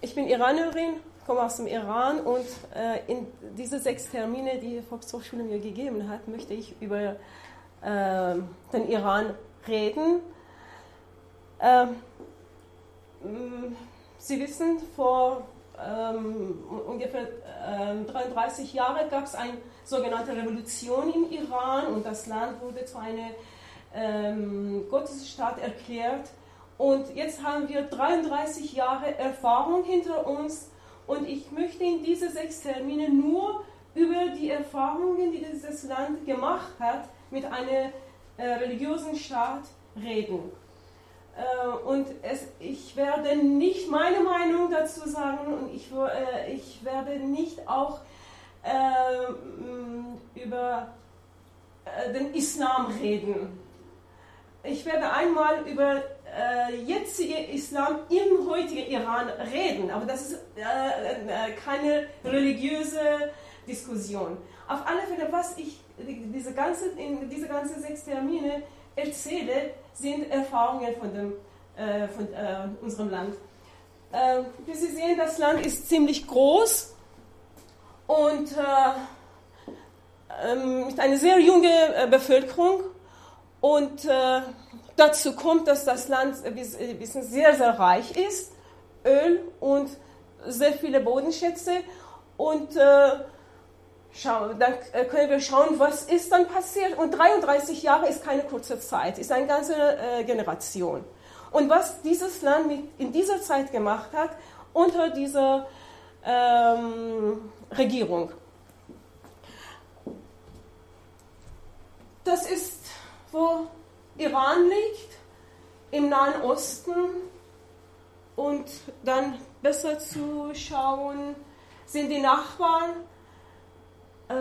ich bin Iranerin, komme aus dem Iran und äh, in diese sechs Termine, die die Volkshochschule mir gegeben hat, möchte ich über äh, den Iran reden. Ähm, Sie wissen, vor ähm, ungefähr äh, 33 Jahren gab es eine sogenannte Revolution im Iran und das Land wurde zu einer ähm, Gottesstaat erklärt. Und jetzt haben wir 33 Jahre Erfahrung hinter uns und ich möchte in diese sechs Termine nur über die Erfahrungen, die dieses Land gemacht hat, mit einem äh, religiösen Staat reden. Äh, und es, ich werde nicht meine Meinung dazu sagen und ich, äh, ich werde nicht auch äh, über äh, den Islam reden. Ich werde einmal über äh, jetzige Islam im heutigen Iran reden, aber das ist äh, äh, keine religiöse Diskussion. Auf alle Fälle, was ich diese ganze, in diese ganzen sechs Termine erzähle, sind Erfahrungen von, dem, äh, von äh, unserem Land. Äh, wie Sie sehen, das Land ist ziemlich groß und ähm, mit einer sehr jungen Bevölkerung und Dazu kommt, dass das Land wissen, sehr, sehr reich ist, Öl und sehr viele Bodenschätze. Und äh, schau, dann äh, können wir schauen, was ist dann passiert. Und 33 Jahre ist keine kurze Zeit, ist eine ganze äh, Generation. Und was dieses Land mit, in dieser Zeit gemacht hat, unter dieser ähm, Regierung. Das ist, wo Iran liegt, im Nahen Osten und dann besser zu schauen, sind die Nachbarn. Äh,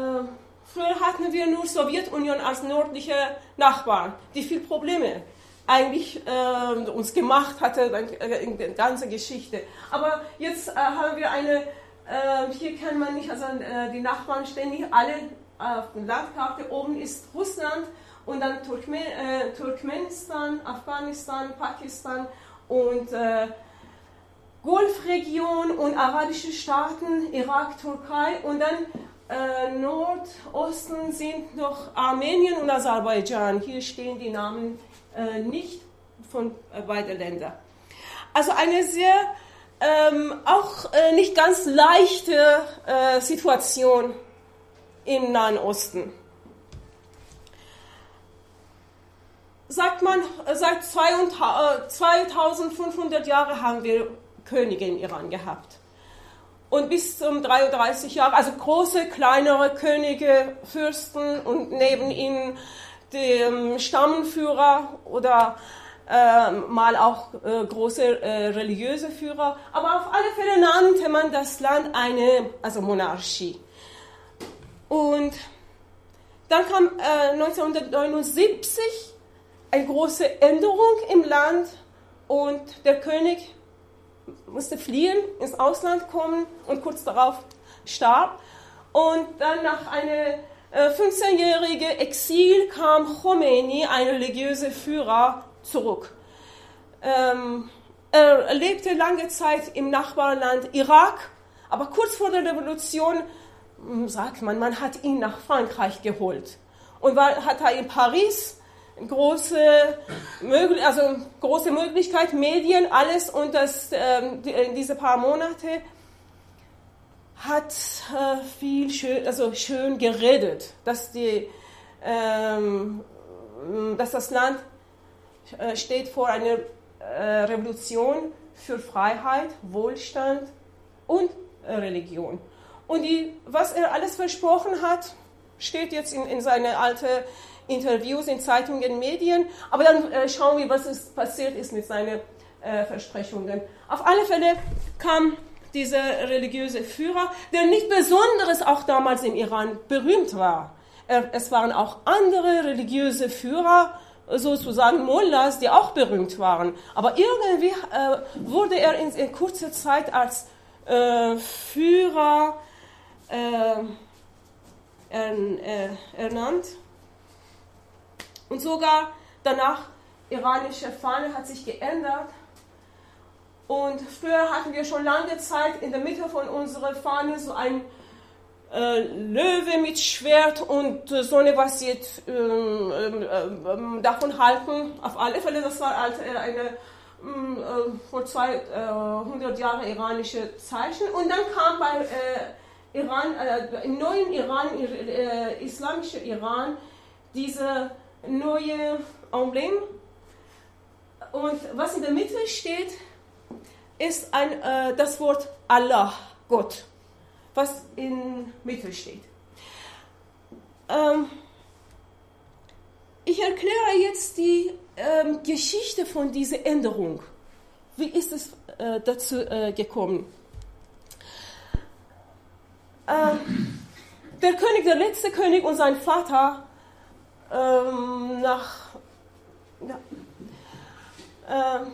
früher hatten wir nur Sowjetunion als nördliche Nachbarn, die viel Probleme eigentlich äh, uns gemacht hatte äh, in der ganzen Geschichte. Aber jetzt äh, haben wir eine, äh, hier kann man nicht, also äh, die Nachbarn ständig alle auf der Landkarte, oben ist Russland und dann Turkmen, äh, Turkmenistan, Afghanistan, Pakistan und äh, Golfregion und arabische Staaten, Irak, Türkei und dann äh, Nordosten sind noch Armenien und Aserbaidschan. Hier stehen die Namen äh, nicht von äh, beiden Ländern. Also eine sehr ähm, auch äh, nicht ganz leichte äh, Situation im Nahen Osten. Sagt man, seit 2500 Jahren haben wir Könige im Iran gehabt. Und bis zum 33 Jahre, also große, kleinere Könige, Fürsten und neben ihnen dem Stammenführer oder äh, mal auch äh, große äh, religiöse Führer. Aber auf alle Fälle nannte man das Land eine also Monarchie. Und dann kam 1979 äh, eine große Änderung im Land und der König musste fliehen, ins Ausland kommen und kurz darauf starb. Und dann nach einem 15-jährigen äh, Exil kam Khomeini, ein religiöser Führer, zurück. Ähm, er lebte lange Zeit im Nachbarland Irak, aber kurz vor der Revolution hm, sagt man, man hat ihn nach Frankreich geholt und hat er in Paris große, also große Möglichkeit, Medien, alles und das, äh, diese paar Monate hat äh, viel schön, also schön geredet, dass, die, ähm, dass das Land äh, steht vor einer äh, Revolution für Freiheit, Wohlstand und äh, Religion. Und die, was er alles versprochen hat, steht jetzt in, in seine alte Interviews in Zeitungen, Medien, aber dann äh, schauen wir, was ist, passiert ist mit seinen äh, Versprechungen. Auf alle Fälle kam dieser religiöse Führer, der nicht besonderes auch damals im Iran berühmt war. Es waren auch andere religiöse Führer, sozusagen Mullahs, die auch berühmt waren. Aber irgendwie äh, wurde er in, in, kurzer Zeit als äh, Führer äh, äh, ernannt und sogar danach, iranische Fahne hat sich geändert. Und früher hatten wir schon lange Zeit in der Mitte von unserer Fahne so ein äh, Löwe mit Schwert und äh, so eine, was jetzt ähm, ähm, ähm, davon halten. Auf alle Fälle, das war halt eine mm, äh, vor 200 Jahren iranische Zeichen. Und dann kam bei Iran, im neuen Iran, islamische Iran, diese neue Emblem. Und was in der Mitte steht, ist ein, das Wort Allah, Gott was in Mitte steht. Ähm, ich erkläre jetzt die ähm, Geschichte von dieser Änderung. Wie ist es äh, dazu äh, gekommen? Ähm, der König, der letzte König und sein Vater ähm, nach, ja, äh,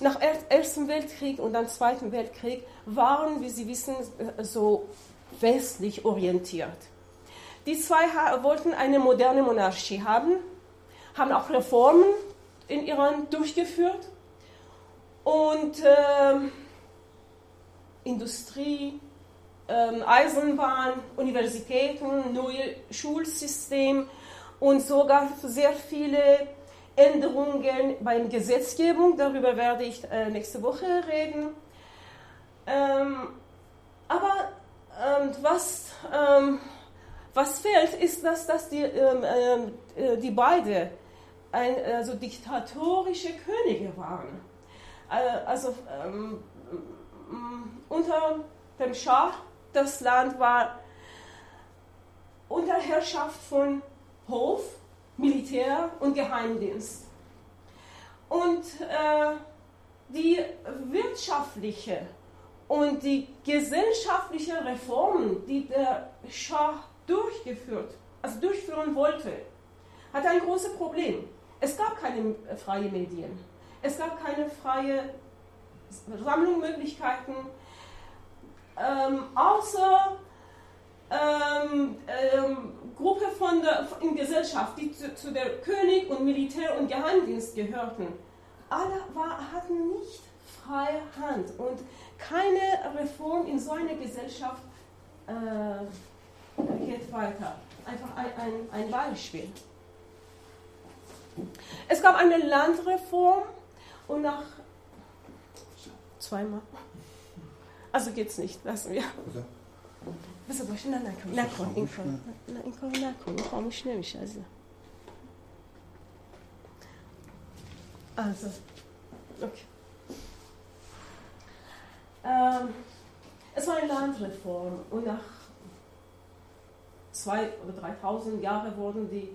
nach Ersten Weltkrieg und dann Zweiten Weltkrieg waren, wie Sie wissen, so westlich orientiert. Die zwei wollten eine moderne Monarchie haben, haben auch Reformen in Iran durchgeführt und äh, Industrie, äh, Eisenbahn, Universitäten, neue Schulsystem und sogar sehr viele Änderungen bei der Gesetzgebung. Darüber werde ich äh, nächste Woche reden. Ähm, aber ähm, was, ähm, was fehlt, ist, dass, dass die, äh, die beide ein, also diktatorische Könige waren. Äh, also ähm, unter dem Schah, das Land war unter Herrschaft von Hof, Militär und Geheimdienst. Und äh, die wirtschaftliche und die gesellschaftlichen Reformen, die der Schah durchgeführt, also durchführen wollte, hatte ein großes Problem. Es gab keine freien Medien. Es gab keine freie Sammlungsmöglichkeiten, ähm, außer ähm, ähm, Gruppe von der in Gesellschaft, die zu, zu, der König und Militär und Geheimdienst gehörten. Alle war, hatten nicht freie Hand und keine Reform in so einer Gesellschaft äh, geht weiter. Einfach ein, ein, ein Beispiel. Es gab eine Landreform und nach zweimal. Also geht's nicht, lassen wir. بذار باشه نه نکن نکن این کار نه این کار نکن خاموش نمیشه از Also, okay. Ähm, es war eine Landreform und nach zwei oder 3000 Jahren wurden die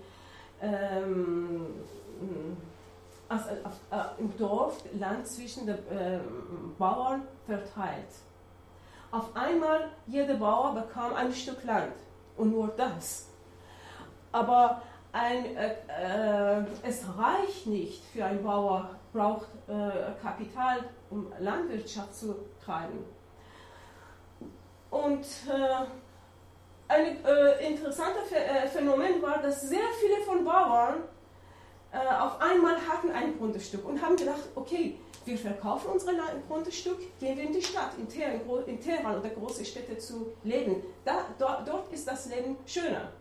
ähm, also, äh, im Dorf Land zwischen den äh, Bauern verteilt. Auf einmal jeder Bauer bekam ein Stück Land und nur das. Aber ein, äh, äh, es reicht nicht für einen Bauer, braucht äh, Kapital, um Landwirtschaft zu treiben. Und äh, ein äh, interessantes äh, Phänomen war, dass sehr viele von Bauern auf einmal hatten ein Grundstück und haben gedacht, okay, wir verkaufen unser Grundstück, gehen wir in die Stadt, in Teheran, in Teheran oder große Städte zu leben. Da, dort, dort ist das Leben schöner.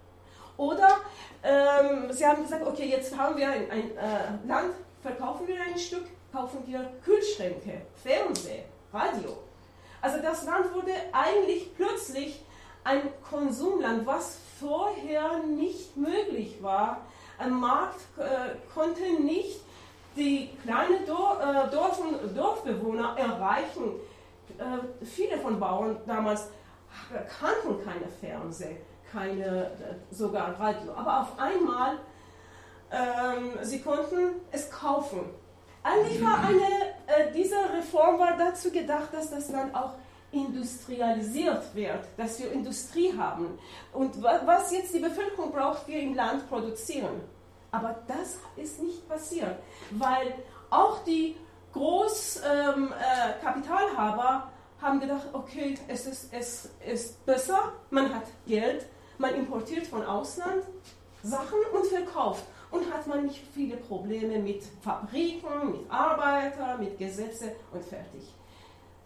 Oder ähm, sie haben gesagt, okay, jetzt haben wir ein, ein äh, Land, verkaufen wir ein Stück, kaufen wir Kühlschränke, Fernseh, Radio. Also das Land wurde eigentlich plötzlich ein Konsumland, was vorher nicht möglich war. Ein Markt äh, konnte nicht die kleinen äh, Dorf Dorfbewohner erreichen. Äh, viele von Bauern damals kannten keine Fernseh, keine äh, sogar Radio, aber auf einmal ähm, sie konnten es kaufen. Eigentlich war eine, diese Reform war dazu gedacht, dass das Land auch industrialisiert wird, dass wir Industrie haben. Und was jetzt die Bevölkerung braucht, wir im Land produzieren. Aber das ist nicht passiert, weil auch die Großkapitalhaber ähm, äh, haben gedacht, okay, es ist, es ist besser, man hat Geld, man importiert von Ausland Sachen und verkauft. und hat man nicht viele Probleme mit Fabriken, mit Arbeitern, mit Gesetzen und fertig.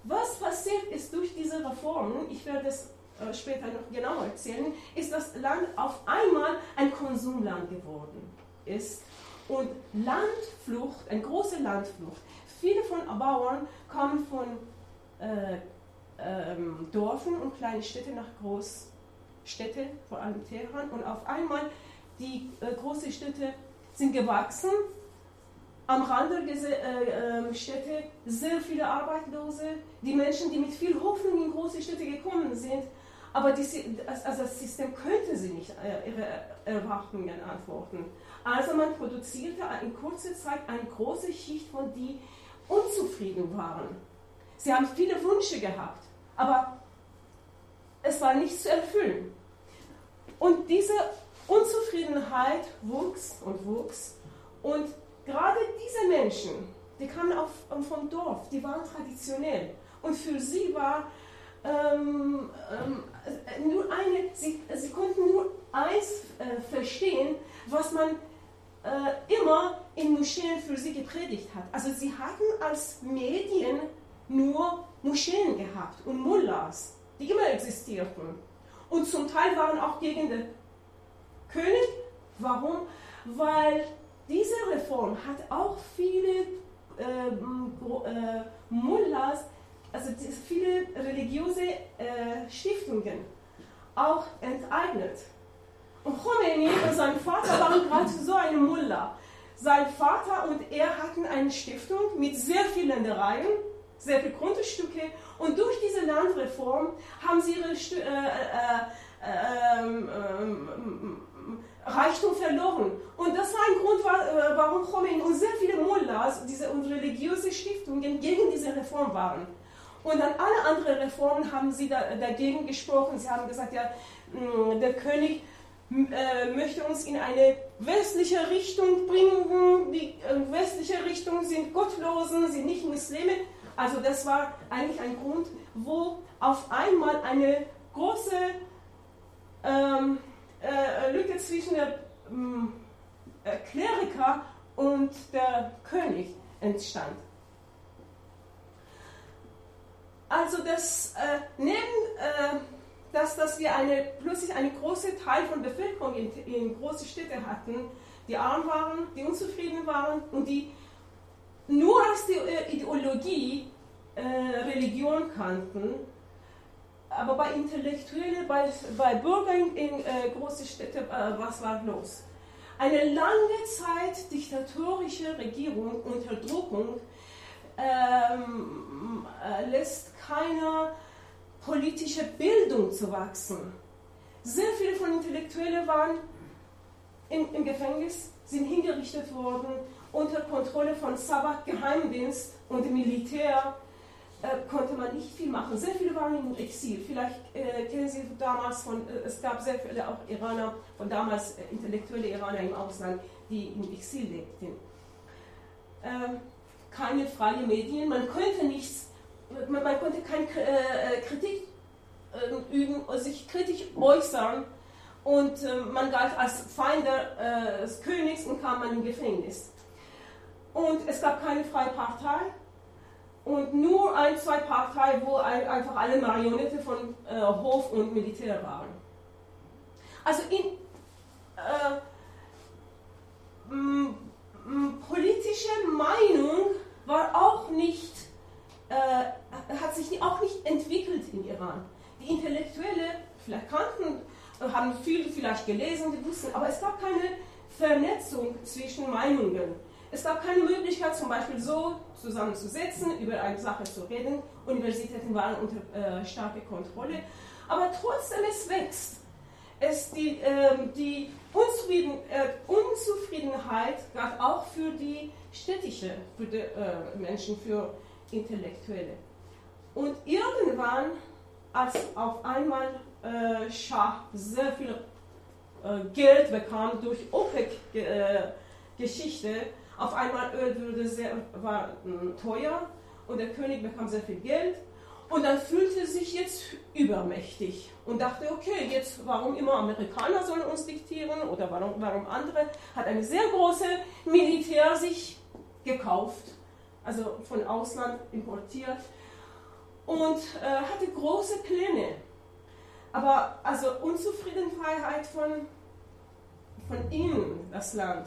Was passiert ist durch diese Reformen, ich werde es äh, später noch genauer erzählen, ist das Land auf einmal ein Konsumland geworden ist und Landflucht, eine große Landflucht. Viele von Bauern kommen von äh, ähm, Dörfern und kleinen Städten nach Großstädten, vor allem Teheran, und auf einmal die äh, großen Städte sind gewachsen. Am Rand der äh, äh, Städte sehr viele Arbeitslose, die Menschen, die mit viel Hoffnung in große Städte gekommen sind, aber die, also das System könnte sie nicht äh, ihre Erwartungen antworten. Also man produzierte in kurzer Zeit eine große Schicht von die unzufrieden waren. Sie haben viele Wünsche gehabt, aber es war nicht zu erfüllen. Und diese Unzufriedenheit wuchs und wuchs. Und gerade diese Menschen, die kamen auf, vom Dorf, die waren traditionell. Und für sie war ähm, ähm, nur eine, sie, sie konnten nur eins äh, verstehen, was man äh, immer in Moscheen für sie gepredigt hat. Also sie hatten als Medien nur Moscheen gehabt und Mullahs, die immer existierten. Und zum Teil waren auch gegen den König. Warum? Weil diese Reform hat auch viele äh, äh, Mullahs, also viele religiöse äh, Stiftungen auch enteignet. Und Khomeini und sein Vater waren gerade so eine Mullah. Sein Vater und er hatten eine Stiftung mit sehr vielen Ländereien, sehr viele Grundstücke. Und durch diese Landreform haben sie ihre St äh, äh, äh, ähm, Reichtum verloren. Und das war ein Grund, äh, warum Khomeini und sehr viele Mullahs diese, und religiöse Stiftungen gegen diese Reform waren. Und dann alle anderen Reformen haben sie da, dagegen gesprochen. Sie haben gesagt, ja, der König äh, möchte uns in eine westliche Richtung bringen. Die äh, westliche Richtung sind Gottlosen, sind nicht Muslime. Also das war eigentlich ein Grund, wo auf einmal eine große ähm, äh, Lücke zwischen der ähm, Kleriker und der König entstand. Also das äh, neben äh, dass, dass wir eine, plötzlich einen großen Teil von der Bevölkerung in, in große Städte hatten, die arm waren, die unzufrieden waren und die nur als die äh, Ideologie äh, Religion kannten. Aber bei Intellektuellen, bei, bei Bürgern in äh, großen Städten, äh, was war los? Eine lange Zeit diktatorische Regierung, Unterdrückung, ähm, äh, lässt keiner politische Bildung zu wachsen. Sehr viele von Intellektuellen waren im, im Gefängnis, sind hingerichtet worden unter Kontrolle von Sabak Geheimdienst und Militär. Äh, konnte man nicht viel machen. Sehr viele waren im Exil. Vielleicht äh, kennen Sie damals von, äh, es gab sehr viele auch Iraner, von damals äh, intellektuelle Iraner im Ausland, die im Exil lebten. Ähm, keine freien Medien, man konnte nichts man, konnte keine äh, Kritik äh, üben, sich kritisch äußern und äh, man galt als Feind äh, des Königs und kam in Gefängnis. Und es gab keine freie Partei und nur ein, zwei Parteien, wo ein, einfach alle Marionette von äh, Hof und Militär waren. Also in äh, politische Meinung war auch nicht äh, hat sich auch nicht entwickelt im Iran. Die Intellektuelle, vielleicht kannten, haben viel vielleicht gelesen, die wussten, aber es gab keine Vernetzung zwischen Meinungen. Es gab keine Möglichkeit, zum Beispiel so zusammenzusetzen, über eine Sache zu reden. Universitäten waren unter äh, starker Kontrolle. Aber trotzdem, es wächst. Es die, äh, die Unzufrieden, äh, Unzufriedenheit gab auch für die städtische für die, äh, Menschen, für Intellektuelle. Und irgendwann, als auf einmal äh, Schah sehr viel äh, Geld bekam durch OPEC-Geschichte, äh, auf einmal Öl wurde sehr, war äh, teuer und der König bekam sehr viel Geld. Und dann fühlte sich jetzt übermächtig und dachte, okay, jetzt warum immer Amerikaner sollen uns diktieren oder warum, warum andere, hat eine sehr große Militär sich gekauft, also von Ausland importiert und äh, hatte große Pläne. Aber also Unzufriedenheit von, von innen, das Land.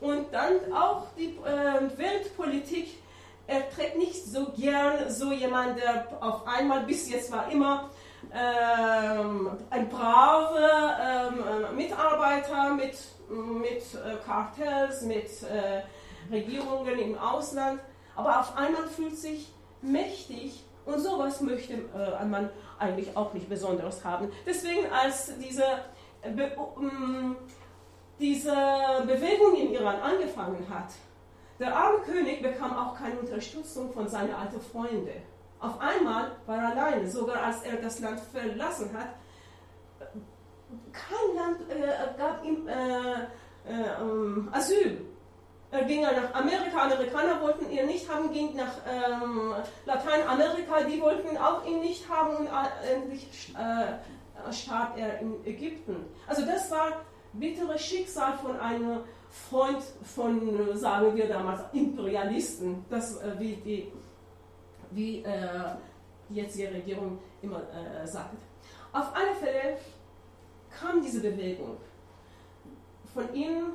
Und dann auch die äh, Weltpolitik er trägt nicht so gern so jemand, der auf einmal bis jetzt war immer ähm, ein braver ähm, Mitarbeiter mit, mit äh, Kartells, mit äh, Regierungen im Ausland, aber auf einmal fühlt sich mächtig und sowas möchte äh, man eigentlich auch nicht besonders haben. Deswegen als diese, Be um, diese Bewegung in Iran angefangen hat, der arme König bekam auch keine Unterstützung von seinen alten Freunden. Auf einmal war er alleine, sogar als er das Land verlassen hat. Kein Land äh, gab ihm äh, äh, Asyl. Er ging nach Amerika, Amerikaner wollten ihn nicht haben, ging nach ähm, Lateinamerika, die wollten auch ihn nicht haben und äh, endlich äh, starb er in Ägypten. Also das war bitteres Schicksal von einem Freund von, sagen wir damals, Imperialisten, das, äh, wie, die, wie äh, die jetzige Regierung immer äh, sagt. Auf alle Fälle kam diese Bewegung. Von innen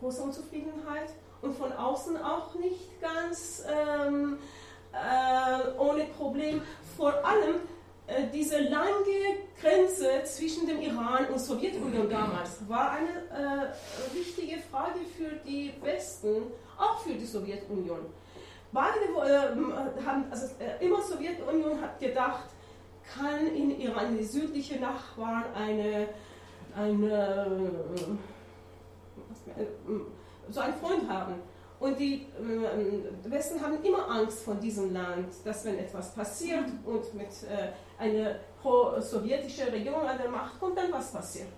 große Unzufriedenheit und von außen auch nicht ganz ähm, äh, ohne Problem. Vor allem äh, diese lange Grenze zwischen dem Iran und Sowjetunion damals war eine äh, wichtige Frage für die Westen, auch für die Sowjetunion. Beide äh, haben, also äh, immer Sowjetunion hat gedacht, kann in Iran die südliche Nachbarn eine, eine äh, so einen Freund haben. Und die äh, Westen haben immer Angst vor diesem Land, dass wenn etwas passiert und mit äh, einer pro-sowjetischen Regierung an der Macht kommt, dann was passiert.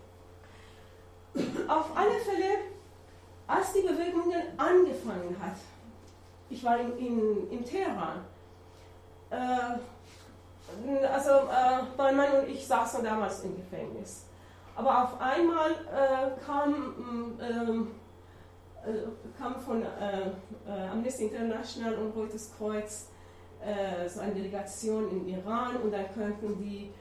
Auf alle Fälle, als die Bewegung angefangen hat, ich war in, in, in Teheran, äh, also äh, mein Mann und ich saßen damals im Gefängnis. Aber auf einmal äh, kam ähm, äh, kam von äh, äh, Amnesty International und Rotes Kreuz so eine Delegation in Iran und dann könnten die,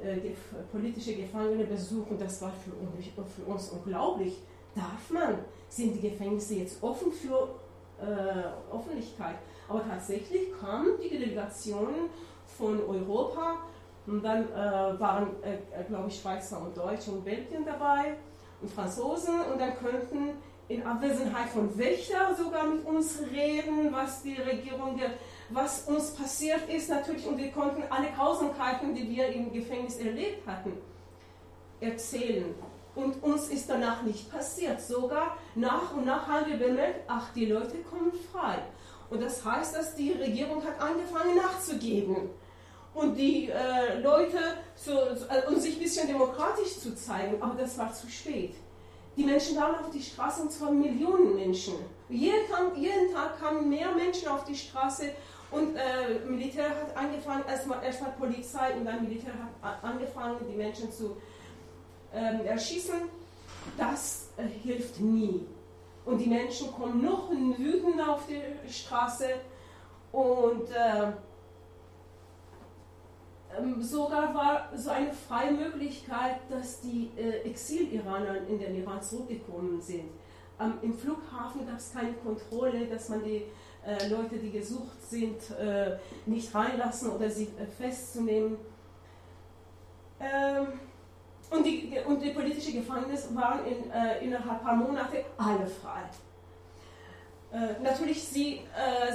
die politische Gefangene besuchen. Das war für uns, für uns unglaublich. Darf man? Sind die Gefängnisse jetzt offen für äh, Öffentlichkeit? Aber tatsächlich kamen die Delegationen von Europa und dann äh, waren, äh, glaube ich, Schweizer und Deutsche und Belgien dabei und Franzosen und dann könnten in Abwesenheit von Wächter sogar mit uns reden, was die Regierung, was uns passiert ist natürlich und wir konnten alle Grausamkeiten, die wir im Gefängnis erlebt hatten, erzählen. Und uns ist danach nicht passiert. Sogar nach und nach haben wir bemerkt, ach, die Leute kommen frei. Und das heißt, dass die Regierung hat angefangen nachzugeben. Und die äh, Leute zu, äh, um sich ein bisschen demokratisch zu zeigen, aber das war zu spät. Die Menschen kamen auf die Straße und zwar Millionen Menschen. Jeden Tag, kamen mehr Menschen auf die Straße und äh, Militär hat angefangen, erstmal erst Polizei und dann Militär hat angefangen, die Menschen zu ähm, erschießen. Das äh, hilft nie. Und die Menschen kommen noch wütend auf die Straße und äh, sogar war so eine freie Möglichkeit, dass die äh, Exil-Iraner in den Iran zurückgekommen sind. Ähm, Im Flughafen gab es keine Kontrolle, dass man die äh, Leute, die gesucht sind, äh, nicht reinlassen oder sie äh, festzunehmen. Ähm, und, die, und die politischen Gefangenen waren in, äh, innerhalb ein paar Monate alle frei. Äh, natürlich, sie,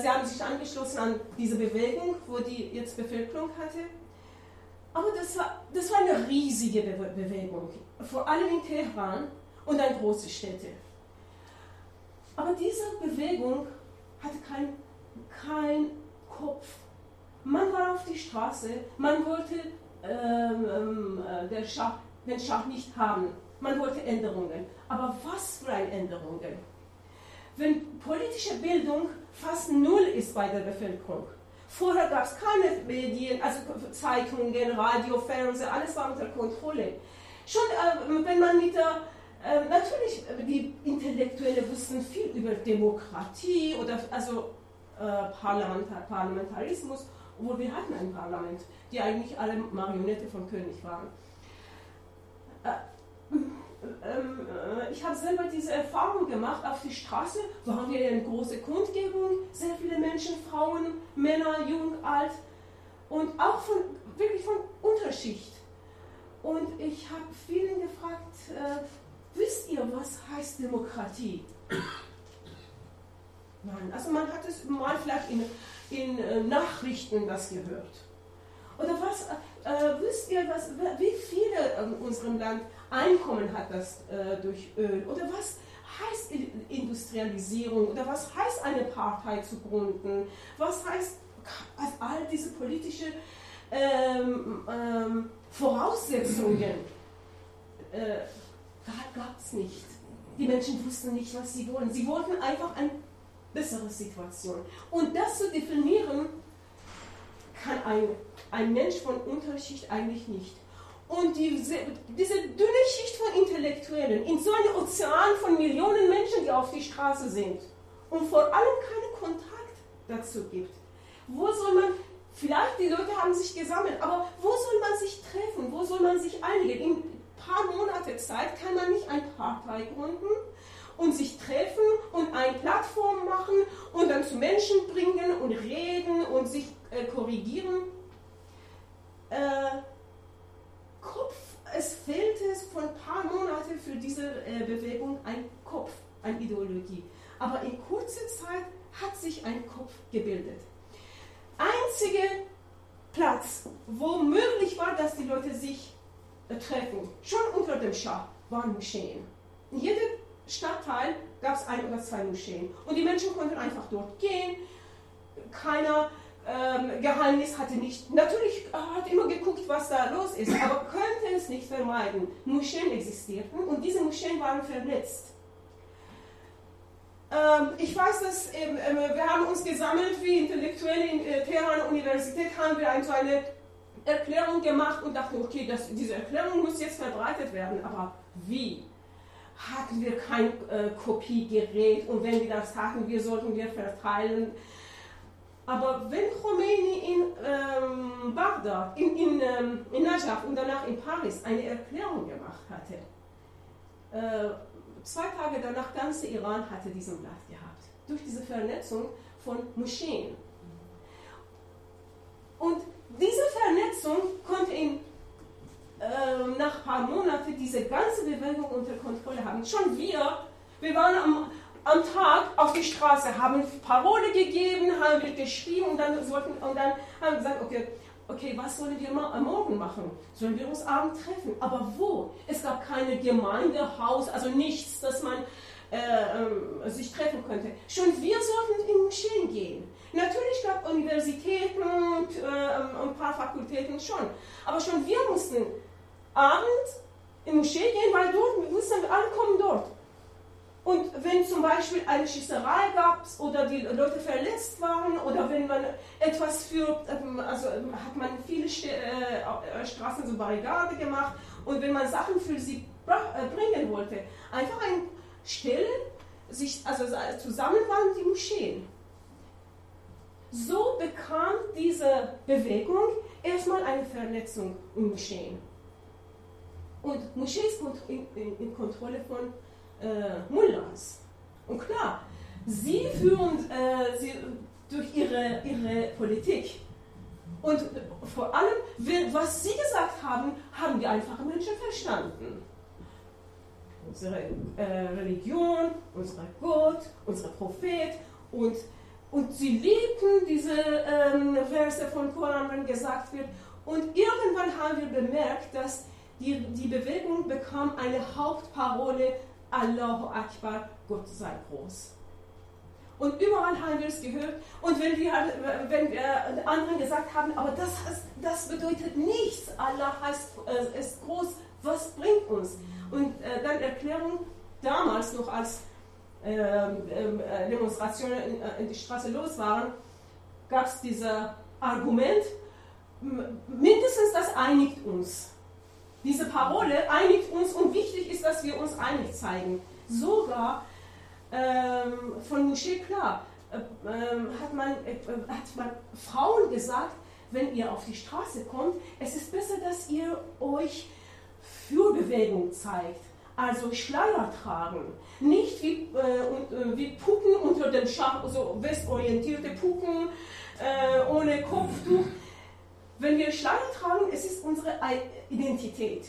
sie haben sich angeschlossen an diese Bewegung, wo die jetzt Bevölkerung hatte. Aber das war, das war eine riesige Be Bewegung, vor allem in Teheran und in großen Städte. Aber diese Bewegung hatte keinen kein Kopf. Man war auf die Straße, man wollte ähm, ähm äh, den, Schach, den Schach nicht haben, man wollte Änderungen. Aber was für eine Änderungen? Wenn politische Bildung fast null ist bei der Bevölkerung, Vorher gab es keine Medien, also Zeitungen, Radio, Fernseher, alles war unter Kontrolle. Schon äh, wenn man mit der, äh, natürlich, die Intellektuelle wussten viel über Demokratie oder also äh, Parlamentar Parlamentarismus, obwohl wir hatten ein Parlament, die eigentlich alle Marionette von König waren. Äh, ähm, äh, ich habe selber diese Erfahrung gemacht. Auf die Straße waren wir eine große Kundgebung, sehr viele Menschen, Frauen, Männer, jung, alt und auch von, wirklich von Unterschicht. Und ich habe vielen gefragt, äh, wisst ihr, was heißt Demokratie? Nein, also man hat es mal vielleicht in, in äh, Nachrichten das gehört. Oder was, äh, wisst ihr, was, wie viele in unserem Land Einkommen hat das äh, durch Öl? Oder was heißt Industrialisierung? Oder was heißt eine Partei zu gründen? Was heißt also all diese politische ähm, ähm, Voraussetzungen? Äh, gab es nicht. Die Menschen wussten nicht, was sie wollen. Sie wollten einfach eine bessere Situation. Und das zu definieren, kann ein, ein Mensch von Unterschicht eigentlich nicht. Und diese, diese dünne Schicht von Intellektuellen in so einem Ozean von Millionen Menschen, die auf die Straße sind und vor allem keinen Kontakt dazu gibt. Wo soll man, vielleicht die Leute haben sich gesammelt, aber wo soll man sich treffen? Wo soll man sich einigen? In ein paar Monate Zeit kann man nicht eine Partei gründen und sich treffen und eine Plattform machen und dann zu Menschen bringen und reden und sich äh, korrigieren. Äh, Kopf, es fehlte von ein paar Monaten für diese äh, Bewegung ein Kopf, eine Ideologie. Aber in kurzer Zeit hat sich ein Kopf gebildet. Einziger Platz, wo möglich war, dass die Leute sich äh, treffen, schon unter dem Schah, waren Moscheen. In jedem Stadtteil gab es ein oder zwei Moscheen. Und die Menschen konnten einfach dort gehen. Keiner ähm, Geheimnis hatte nicht. Natürlich hat immer geguckt, was da los ist, aber könnte es nicht vermeiden. Moscheen existierten und diese Moscheen waren vernetzt. Ähm, ich weiß, dass ähm, äh, wir haben uns gesammelt, wie Intellektuelle in äh, Teheran Universität haben wir eine, so eine Erklärung gemacht und dachten, okay, das, diese Erklärung muss jetzt verbreitet werden, aber wie? Hatten wir kein äh, Kopiegerät und wenn wir das hatten, wir sollten wir verteilen aber wenn Khomeini in ähm, Bagdad, in, in, ähm, in Najaf und danach in Paris eine Erklärung gemacht hatte, äh, zwei Tage danach ganze Iran hatte diesen Blatt gehabt. Durch diese Vernetzung von Moscheen. Und diese Vernetzung konnte ihn äh, nach ein paar Monaten diese ganze Bewegung unter Kontrolle haben. Schon wir, wir waren am, am Tag auf die Straße, haben Parole gegeben, haben wir geschrieben und dann, sollten, und dann haben gesagt, okay, okay, was sollen wir morgen machen? Sollen wir uns abend treffen? Aber wo? Es gab keine Gemeindehaus, also nichts, dass man äh, äh, sich treffen könnte. Schon wir sollten in Moscheen gehen. Natürlich gab es Universitäten und äh, ein paar Fakultäten schon, aber schon wir mussten abends in Moschee gehen, weil dort, wir alle kommen dort. Und wenn zum Beispiel eine Schießerei gab oder die Leute verletzt waren oder wenn man etwas für, ähm, also ähm, hat man viele äh, Straßen so Barrikade gemacht und wenn man Sachen für sie äh, bringen wollte, einfach ein Stelle, sich, also zusammen waren die Moscheen. So bekam diese Bewegung erstmal eine Vernetzung in Moscheen. Und Moschee ist in, in, in Kontrolle von äh, Mullahs. Und klar, sie führen äh, sie durch ihre, ihre Politik. Und vor allem, was sie gesagt haben, haben die einfachen Menschen verstanden. Unsere äh, Religion, unser Gott, unser Prophet und, und sie liebten diese ähm, Verse von Koran, wenn gesagt wird. Und irgendwann haben wir bemerkt, dass die, die Bewegung bekam eine Hauptparole Allahu Akbar, Gott sei groß. Und überall haben wir es gehört. Und wenn wir, wenn wir anderen gesagt haben, aber das, heißt, das bedeutet nichts, Allah heißt, äh, ist groß, was bringt uns? Und äh, dann Erklärung, damals noch als ähm, ähm, äh, Demonstrationen in, die Straße los waren, gab es diese Argument, mindestens das einigt uns. Diese Parole einigt uns und wichtig ist, dass wir uns einig zeigen. Sogar ähm, von Moshe klar äh, äh, hat, man, äh, hat man Frauen gesagt, wenn ihr auf die Straße kommt, es ist besser, dass ihr euch Fürbewegung zeigt. Also Schleier tragen, nicht wie, äh, wie Puppen unter dem Schach, so westorientierte Puppen äh, ohne Kopftuch. Wenn wir Schleier tragen, es ist unsere Identität.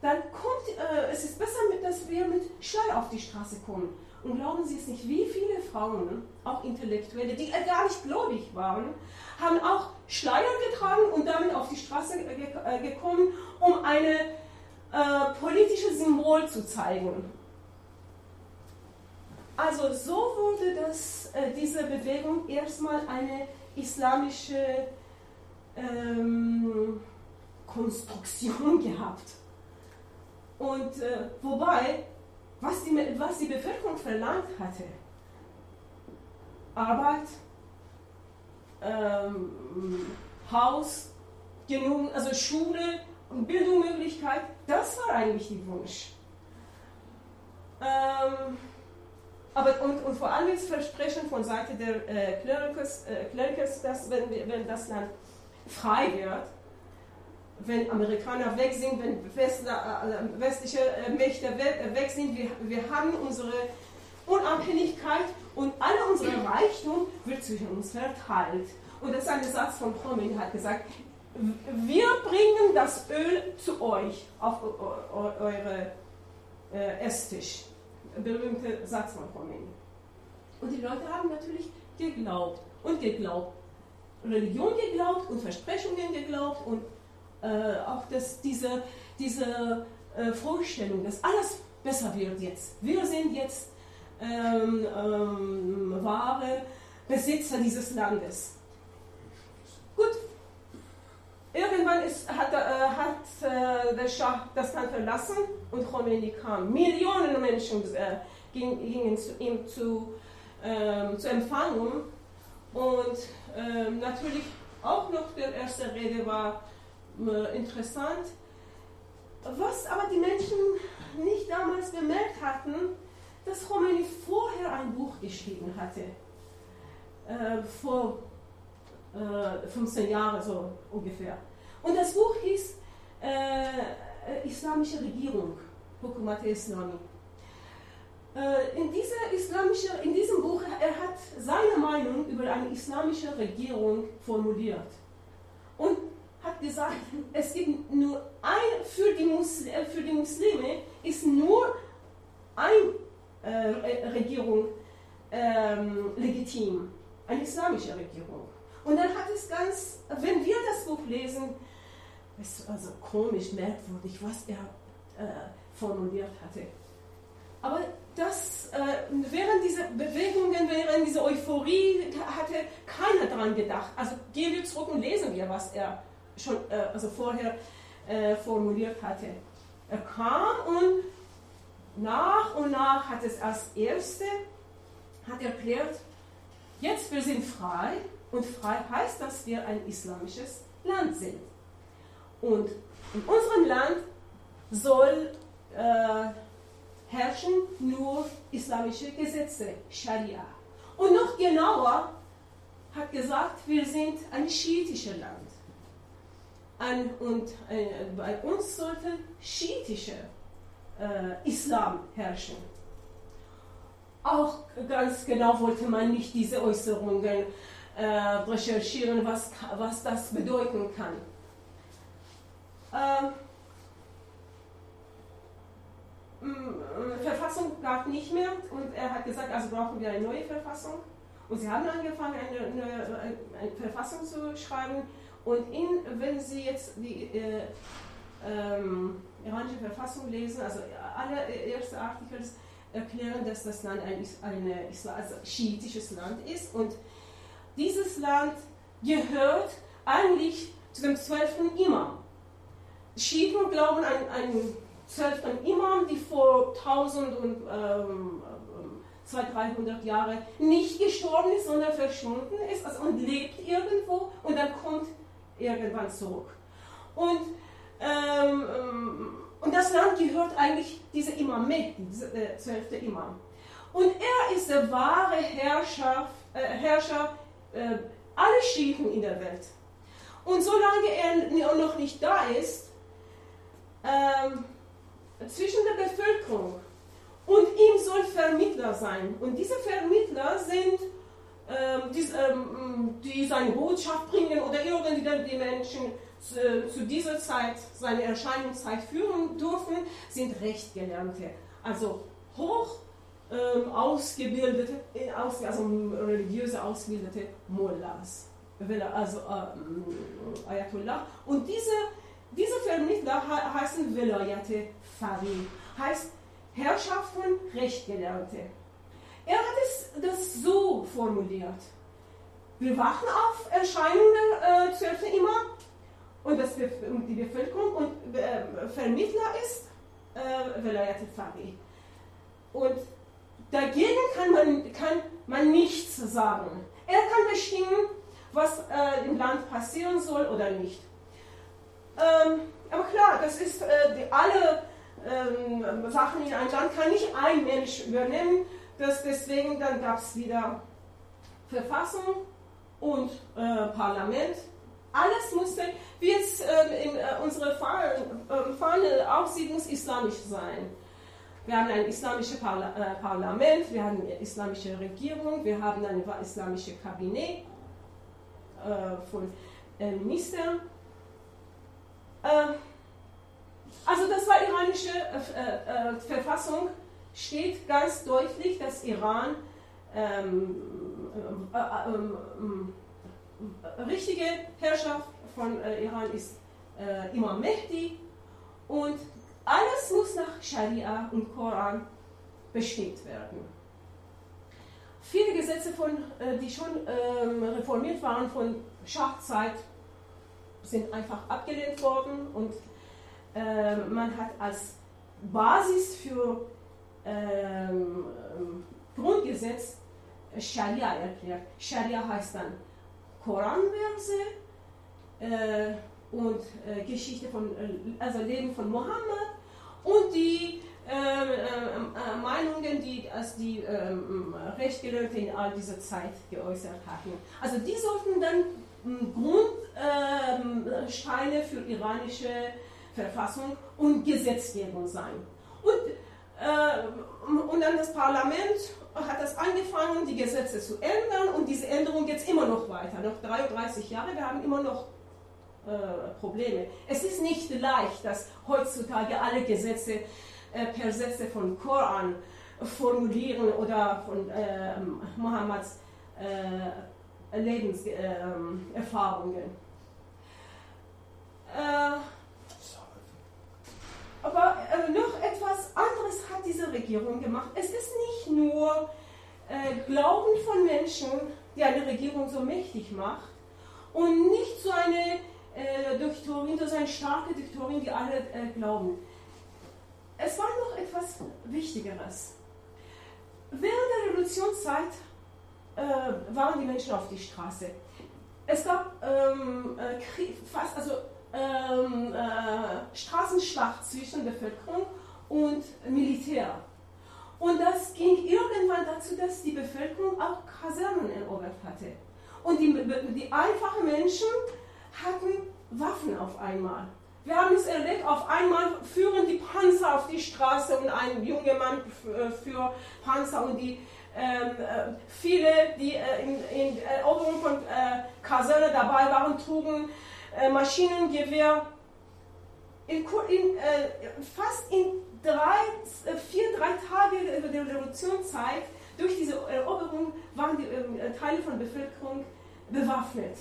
Dann kommt, äh, es ist besser, dass wir mit Schleier auf die Straße kommen. Und glauben Sie es nicht, wie viele Frauen, auch Intellektuelle, die gar nicht gläubig waren, haben auch Schleier getragen und damit auf die Straße äh, gekommen, um ein äh, politisches Symbol zu zeigen. Also so wurde das, äh, diese Bewegung erstmal eine islamische ähm, Konstruktion gehabt. Und äh, wobei, was die, was die Bevölkerung verlangt hatte, Arbeit, ähm, Haus, genug, also Schule und Bildungsmöglichkeit, das war eigentlich der Wunsch. Ähm, aber und, und vor allem das Versprechen von Seite der äh, Klerikers, äh, dass wenn, wenn das Land frei wird, wenn Amerikaner weg sind, wenn äh, westliche äh, Mächte äh, weg sind, wir, wir haben unsere Unabhängigkeit und alle unsere Reichtum wird zwischen uns verteilt. Und das ist ein Satz von Promin, hat gesagt, wir bringen das Öl zu euch auf eure Esstisch. Berühmter Satz von Promin. Und die Leute haben natürlich geglaubt und geglaubt. Religion geglaubt und Versprechungen geglaubt und äh, auch das, diese, diese äh, Vorstellung, dass alles besser wird jetzt. Wir sind jetzt ähm, ähm, wahre Besitzer dieses Landes. Gut, irgendwann ist, hat, äh, hat äh, der Schah das Land verlassen und Khomeini kam. Millionen Menschen äh, gingen zu ihm zu, ähm, zu empfangen und ähm, natürlich auch noch der erste Rede war äh, interessant. Was aber die Menschen nicht damals bemerkt hatten, dass Khomeini vorher ein Buch geschrieben hatte, äh, vor äh, 15 Jahren so ungefähr. Und das Buch hieß äh, Islamische Regierung, Hukumat Islami. Äh, in, dieser islamische, in diesem Buch, er hat seine Meinung über eine islamische Regierung formuliert. Und hat gesagt, es gibt nur ein, für die, Muslim, äh, für die Muslime ist nur eine äh, Regierung ähm, legitim, eine islamische Regierung. Und dann hat es ganz, wenn wir das Buch lesen, ist also komisch, merkwürdig, was er äh, formuliert hatte. Aber das, äh, während dieser Bewegungen, während dieser Euphorie, hatte keiner daran gedacht. Also gehen wir zurück und lesen wir, was er schon äh, also vorher äh, formuliert hatte. Er kam und nach und nach hat es als Erste hat erklärt, jetzt wir sind frei und frei heißt, dass wir ein islamisches Land sind. Und in unserem Land soll äh, herrschen nur islamische Gesetze, Scharia. Und noch genauer hat gesagt, wir sind ein schiitisches Land an, und äh, bei uns sollte schiitischer äh, Islam herrschen. Auch ganz genau wollte man nicht diese Äußerungen äh, recherchieren, was, was das bedeuten kann. Ähm, Verfassung gab nicht mehr und er hat gesagt, also brauchen wir eine neue Verfassung. Und sie haben angefangen, eine, eine, eine Verfassung zu schreiben, und in, wenn Sie jetzt die äh, ähm, iranische Verfassung lesen, also alle erste Artikel erklären, dass das Land ein, ein also schiitisches Land ist und dieses Land gehört eigentlich zu dem zwölften Imam. Schiiten glauben an einen zwölften Imam, die vor 1000 und ähm, 200, 300 Jahre nicht gestorben ist, sondern verschwunden ist also, und lebt irgendwo und dann kommt irgendwann zurück. Und, ähm, und das Land gehört eigentlich Imam Mehdi, der zwölfte Imam. Und er ist der wahre Herrscher, äh, Herrscher äh, aller Schiiten in der Welt. Und solange er noch nicht da ist, ähm, zwischen der Bevölkerung und ihm soll Vermittler sein. Und diese Vermittler sind, ähm, die, ähm, die, seine Botschaft bringen oder irgendwie die Menschen zu, zu, dieser Zeit, seine Erscheinungszeit führen dürfen, sind Rechtgelernte. Also hoch ähm, ausgebildete, äh, also religiöse ausgebildete Mullahs, also äh, Ayatollah. Und diese, diese Vermittler heißen Velayate Fari, heißt Herrschaft von Rechtgelernte. Er hat es, das so formuliert. Wir wachen auf Erscheinungen äh, Zwölfte immer und das, die Bevölkerung und äh, Vermittler ist äh, Velayate Fari. Und Dagegen kann man, kann man nichts sagen. Er kann bestimmen, was äh, im Land passieren soll oder nicht. Ähm, aber klar, das ist äh, die, alle ähm, Sachen in einem Land kann nicht ein Mensch übernehmen. Das, deswegen dann gab es wieder Verfassung und äh, Parlament. Alles musste, wie jetzt äh, in äh, unserer Fahne, äh, Fahne auch sieht, muss islamisch sein. Wir haben ein islamisches Parla äh, Parlament, wir haben eine islamische Regierung, wir haben ein islamisches Kabinett äh, von äh, Ministern. Also das war iranische äh, äh, Verfassung, steht ganz deutlich, dass Iran ähm, äh, ähm, richtige Herrschaft von Iran ist Imam Mehdi und alles muss nach Scharia und Koran bestimmt werden. Viele Gesetze, von, äh, die schon ähm, reformiert waren von Schachzeit, sind einfach abgelehnt worden und äh, man hat als Basis für ähm, Grundgesetz Scharia erklärt. Scharia heißt dann Koranverse äh, und äh, Geschichte von, äh, also Leben von Mohammed und die ähm, ähm, äh, Meinungen, die als die ähm, Rechtgelehrten in all dieser Zeit geäußert hatten. Also die sollten dann Grundsteine ähm, für iranische Verfassung und Gesetzgebung sein. Und, äh, und dann das Parlament hat das angefangen, die Gesetze zu ändern und diese Änderung geht immer noch weiter. Noch 33 Jahre, wir haben immer noch äh, Probleme. Es ist nicht leicht, dass heutzutage alle Gesetze äh, per Sätze von Koran formulieren oder von äh, Mohammeds äh, Lebenserfahrungen. Äh, aber äh, noch etwas anderes hat diese Regierung gemacht. Es ist nicht nur Glauben von Menschen, die eine Regierung so mächtig macht und nicht so eine äh, Doktorin, das ist eine starke Doktorin, die alle äh, glauben. Es war noch etwas Wichtigeres. Während der Revolutionszeit äh, waren die Menschen auf die Straße. Es gab ähm, äh, fast also ähm, äh, Straßenschlacht zwischen Bevölkerung und Militär. Und das ging irgendwann dazu, dass die Bevölkerung auch Kasernen erobert hatte. Und die, die einfachen Menschen hatten Waffen auf einmal. Wir haben es erlebt, auf einmal führen die Panzer auf die Straße und ein junger Mann für Panzer und die ähm, äh, viele, die äh, in, in Eroberung von äh, Kaserne dabei waren, trugen äh, Maschinengewehr. In, in äh, fast in drei, äh, vier, drei Tage der Revolutionszeit durch diese Eroberung waren die ähm, Teile von der Bevölkerung bewaffnet.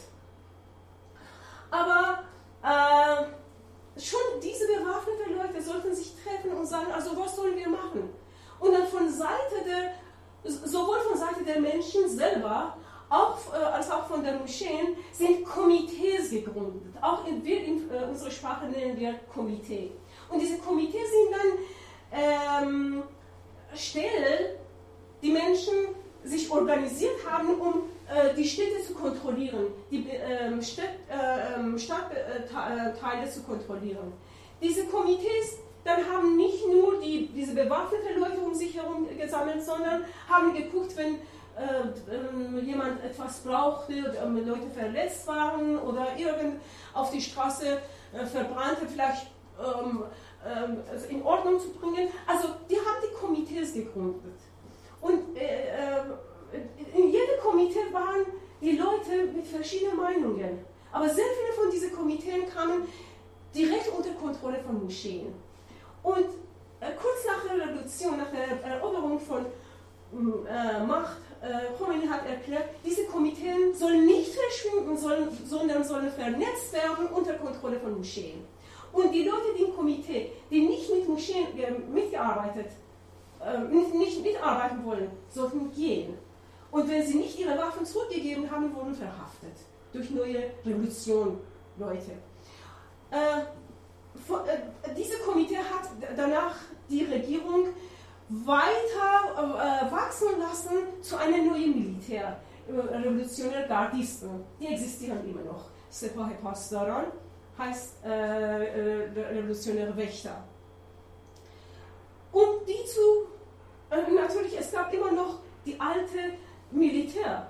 Aber äh, schon diese bewaffneten Leute sollten sich treffen und sagen, also was sollen wir machen? Und dann von Seite der, sowohl von Seite der Menschen selber, auch, äh, als auch von den Moscheen, sind Komitees gegründet. Auch in, wir in äh, unserer Sprache nennen wir Komitee. Und diese Komitees sind dann ähm, Stellen, die Menschen sich organisiert haben, um äh, die Städte zu kontrollieren, die ähm, Stadt, äh, ähm, Stadtteile zu kontrollieren. Diese Komitees dann haben nicht nur die, diese bewaffneten Leute um sich herum gesammelt, sondern haben geguckt, wenn äh, jemand etwas brauchte, äh, Leute verletzt waren oder irgend auf die Straße äh, verbrannte, vielleicht ähm, ähm, in Ordnung zu bringen. Also die haben die Komitees gegründet. Und äh, in jedem Komitee waren die Leute mit verschiedenen Meinungen. Aber sehr viele von diesen Komiteen kamen direkt unter Kontrolle von Moscheen. Und kurz nach der Revolution, nach der Eroberung von äh, Macht, Khomeini hat erklärt, diese Komiteen sollen nicht verschwinden, sollen, sondern sollen vernetzt werden unter Kontrolle von Moscheen. Und die Leute, die im Komitee, die nicht mit Moscheen äh, mitgearbeitet, äh, nicht, nicht mitarbeiten wollen, sollten gehen. Und wenn sie nicht ihre Waffen zurückgegeben haben, wurden verhaftet durch neue Revolution, Leute. Äh, äh, diese Komitee hat danach die Regierung weiter äh, wachsen lassen zu einer neuen Militär, äh, Gardisten. Die existieren immer noch. Sepah Pastoran heißt äh, äh, revolutionäre Wächter. Um die zu, äh, natürlich, es gab immer noch die alte Militär.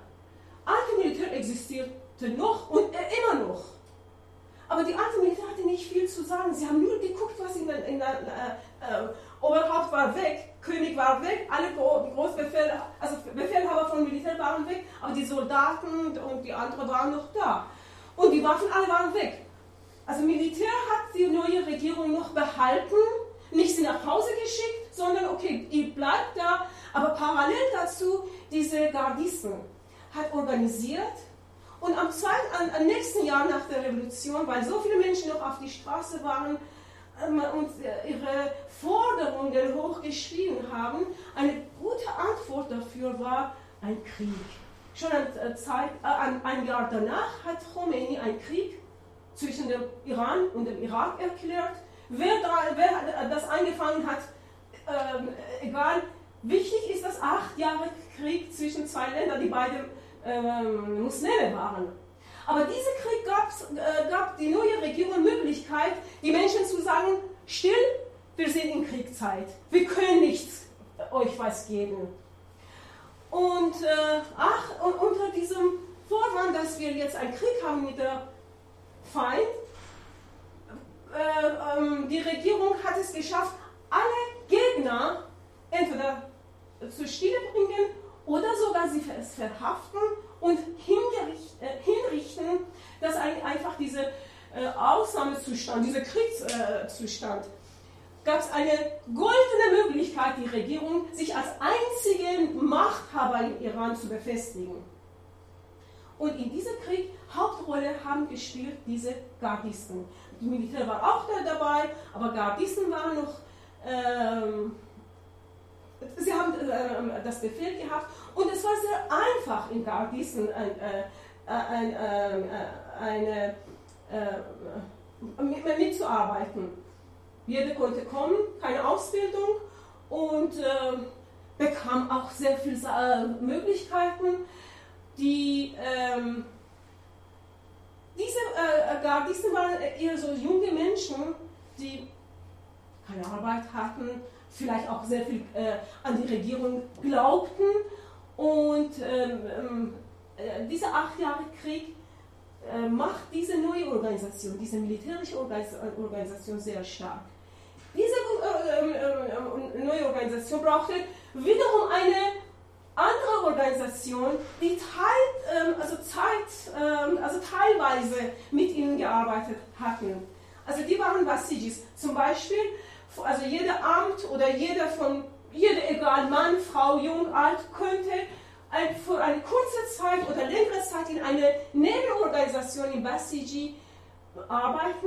Alte Militär existierte noch und immer noch. Aber die alte Militär hatte nicht viel zu sagen. Sie haben nur geguckt, was in in der äh, Oberhaupt war weg, König war weg, alle Großbefehl, also Befehlhaber von Militär waren weg, aber die Soldaten und die anderen waren noch da. Und die Waffen alle waren weg. Also Militär hat die neue Regierung noch behalten, nicht sie nach Hause geschickt, sondern okay, ihr bleibt da, aber parallel dazu diese Gardisten hat organisiert und am, zweiten, am nächsten Jahr nach der Revolution, weil so viele Menschen noch auf die Straße waren, ähm, und ihre Forderungen hochgeschrieben haben, eine gute Antwort dafür war ein Krieg. Schon ein, Zeit, äh, ein Jahr danach hat Khomeini einen Krieg zwischen dem Iran und dem Irak erklärt. Wer, da, wer das angefangen hat, äh, egal. Wichtig ist, dass acht Jahre Krieg zwischen zwei Ländern, die beide äh, Muslime waren. Aber dieser Krieg äh, gab die neue Regierung Möglichkeit, die Menschen zu sagen, still, wir sind in Kriegszeit, wir können nicht euch was geben. Und äh, ach, und unter diesem Vorwand, dass wir jetzt einen Krieg haben mit der Feind, äh, ähm, die Regierung hat es geschafft, alle Gegner entweder zur Stille bringen oder sogar sie verhaften und äh, hinrichten, dass einfach dieser äh, Ausnahmezustand, dieser Kriegszustand, gab es eine goldene Möglichkeit, die Regierung sich als einzige Machthaber im Iran zu befestigen. Und in diesem Krieg Hauptrolle haben gespielt diese Gardisten. Die Militär war auch da dabei, aber Gardisten waren noch ähm, Sie haben äh, das Befehl gehabt und es war sehr einfach in Gardisen ein, äh, ein, äh, eine, mit, mitzuarbeiten. Jeder konnte kommen, keine Ausbildung und bekam auch sehr viele Möglichkeiten. Die, ähm, diese äh, Gardisten waren eher so junge Menschen, die keine Arbeit hatten, vielleicht auch sehr viel äh, an die Regierung glaubten. Und ähm, ähm, äh, dieser acht Jahre Krieg äh, macht diese neue Organisation, diese militärische Organisation sehr stark. Diese äh, ähm, ähm, neue Organisation brauchte wiederum eine andere Organisation, die teil, also, Zeit, also teilweise mit ihnen gearbeitet hatten. Also die waren Basijis. Zum Beispiel also jeder Amt oder jeder von, jeder, egal Mann, Frau, jung, alt, könnte ein, für eine kurze Zeit oder längere Zeit in einer Nebenorganisation in Basiji arbeiten,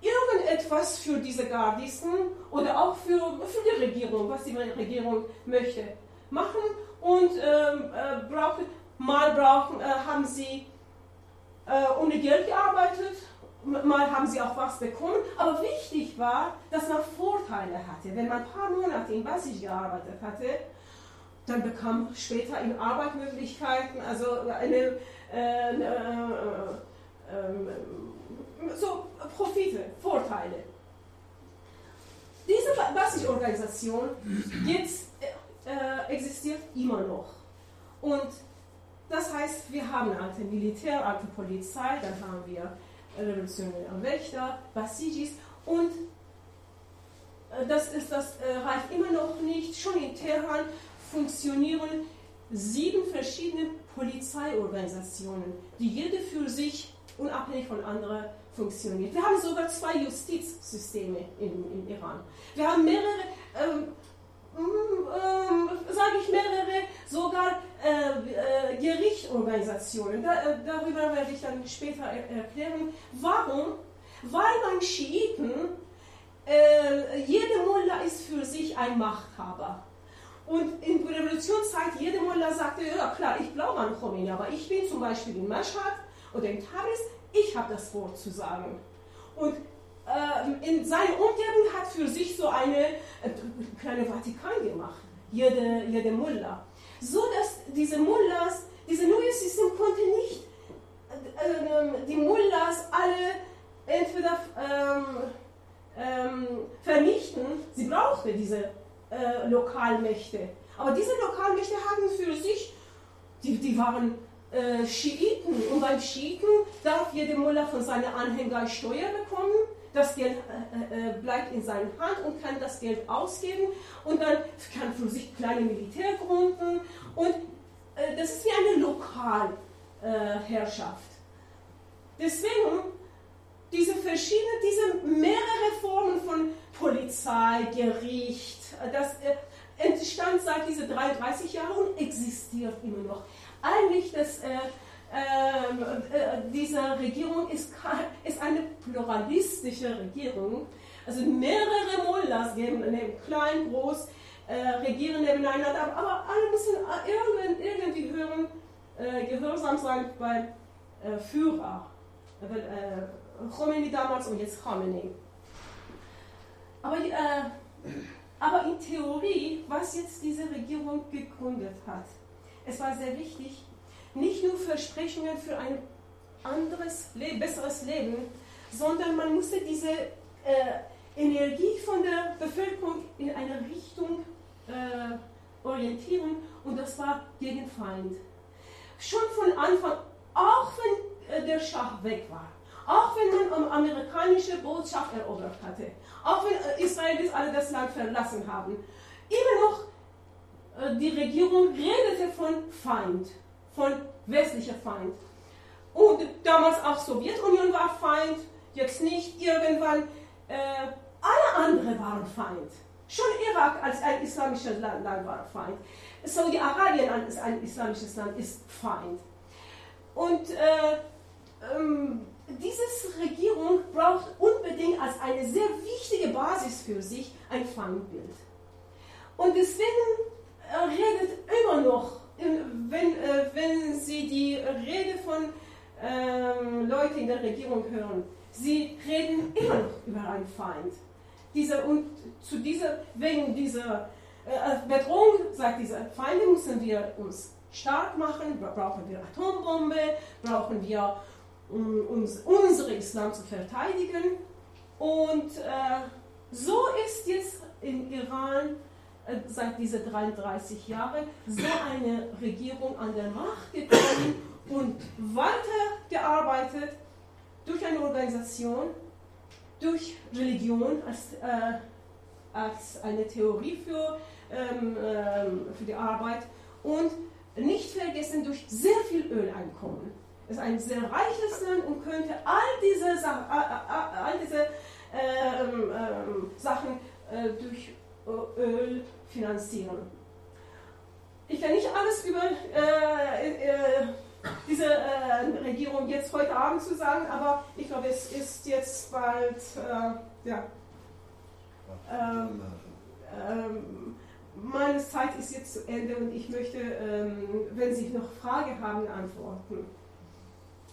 irgendetwas für diese Gardisten oder auch für, für die Regierung, was die Regierung möchte, machen und ähm, äh, brauchen, mal brauchen, äh, haben sie äh, ohne Geld gearbeitet mal haben sie auch was bekommen, aber wichtig war, dass man Vorteile hatte. Wenn man ein paar Monate in Basij gearbeitet hatte dann bekam später in Arbeitsmöglichkeiten, also eine, äh, äh, äh, so Profite, Vorteile. Diese Basisorganisation jetzt äh, existiert immer noch. Und das heißt, wir haben alte Militär, alte Polizei, dann haben wir revolutionäre Wächter, Basijis und äh, das ist das äh, reicht immer noch nicht. Schon in Teheran funktionieren sieben verschiedene Polizeiorganisationen, die jede für sich unabhängig von anderen funktioniert. Wir haben sogar zwei Justizsysteme in, in Iran. Wir haben mehrere, ähm, sage ich mehrere, sogar äh, äh, Gerichtsorganisationen. Da, äh, darüber werde ich dann später erklären. Warum? Weil beim Schiiten äh, jede Mullah ist für sich ein Machthaber. Und in der Revolutionszeit, jede Mullah sagte, ja klar, ich glaube an Khomeini, aber ich bin zum Beispiel in Mashhad oder in Tabriz, ich habe das Wort zu sagen. Und äh, in seiner Umgebung hat für sich so eine äh, kleine Vatikan gemacht, jede, jede Mullah. So dass diese Mullahs, dieses neue System konnte nicht äh, die Mullahs alle entweder ähm, ähm, vernichten, sie brauchte diese äh, Lokalmächte. Aber diese Lokalmächte hatten für sich, die, die waren äh, Schiiten und beim Schiiten darf jeder Mullah von seinen Anhängern Steuer bekommen. Das Geld äh, äh, bleibt in seiner Hand und kann das Geld ausgeben und dann kann für sich kleine Militär gründen und äh, das ist wie eine Lokalherrschaft. Deswegen diese verschiedenen, diese mehrere Formen von Polizei, Gericht, das äh, entstand seit diese 33 Jahren und existiert immer noch. Eigentlich das, äh, ähm, äh, diese Regierung ist, ist eine pluralistische Regierung. Also mehrere Mullahs geben, klein, groß, äh, regieren nebeneinander, aber alle müssen äh, irgendwie hören, äh, gehorsam sein beim äh, Führer. Khomeini damals und jetzt Khamenei. Aber, äh, aber in Theorie, was jetzt diese Regierung gegründet hat, es war sehr wichtig, nicht nur Versprechungen für ein anderes, besseres Leben, sondern man musste diese äh, Energie von der Bevölkerung in eine Richtung äh, orientieren und das war gegen Feind. Schon von Anfang, auch wenn äh, der Schach weg war, auch wenn man amerikanische Botschaft erobert hatte, auch wenn äh, Israelis alle das Land verlassen haben, immer noch äh, die Regierung redete von Feind, von westlicher Feind. Und damals auch Sowjetunion war Feind, jetzt nicht irgendwann. Äh, alle anderen waren Feind. Schon Irak als ein islamisches Land, war Feind. Saudi-Arabien als ein islamisches Land ist Feind. Und äh, ähm, diese Regierung braucht unbedingt als eine sehr wichtige Basis für sich ein Feindbild. Und deswegen äh, redet immer noch, wenn, äh, wenn Sie die Rede von ähm, Leuten in der Regierung hören, sie reden immer noch über einen Feind. Diese, und zu dieser, wegen dieser äh, Bedrohung, sagt dieser Feinde, müssen wir uns stark machen, brauchen wir Atombombe, brauchen wir um uns, unsere Islam zu verteidigen. Und äh, so ist jetzt in Iran äh, seit diese 33 Jahren so eine Regierung an der Macht gekommen und weitergearbeitet durch eine Organisation, durch Religion als, äh, als eine Theorie für, ähm, ähm, für die Arbeit und nicht vergessen durch sehr viel Öleinkommen. Ist ein sehr reiches Land und könnte all diese, Sa all diese ähm, ähm, Sachen äh, durch Öl finanzieren. Ich kann nicht alles über äh, äh, diese äh, Regierung jetzt heute Abend zu sagen, aber ich glaube, es ist jetzt bald, äh, ja. Ähm, ähm, meine Zeit ist jetzt zu Ende und ich möchte, ähm, wenn Sie noch Fragen haben, antworten.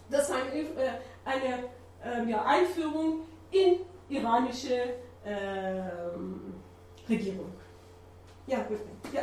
Das ist eine, äh, eine ähm, ja, Einführung in iranische ähm, Regierung. Ja, gut. Ja.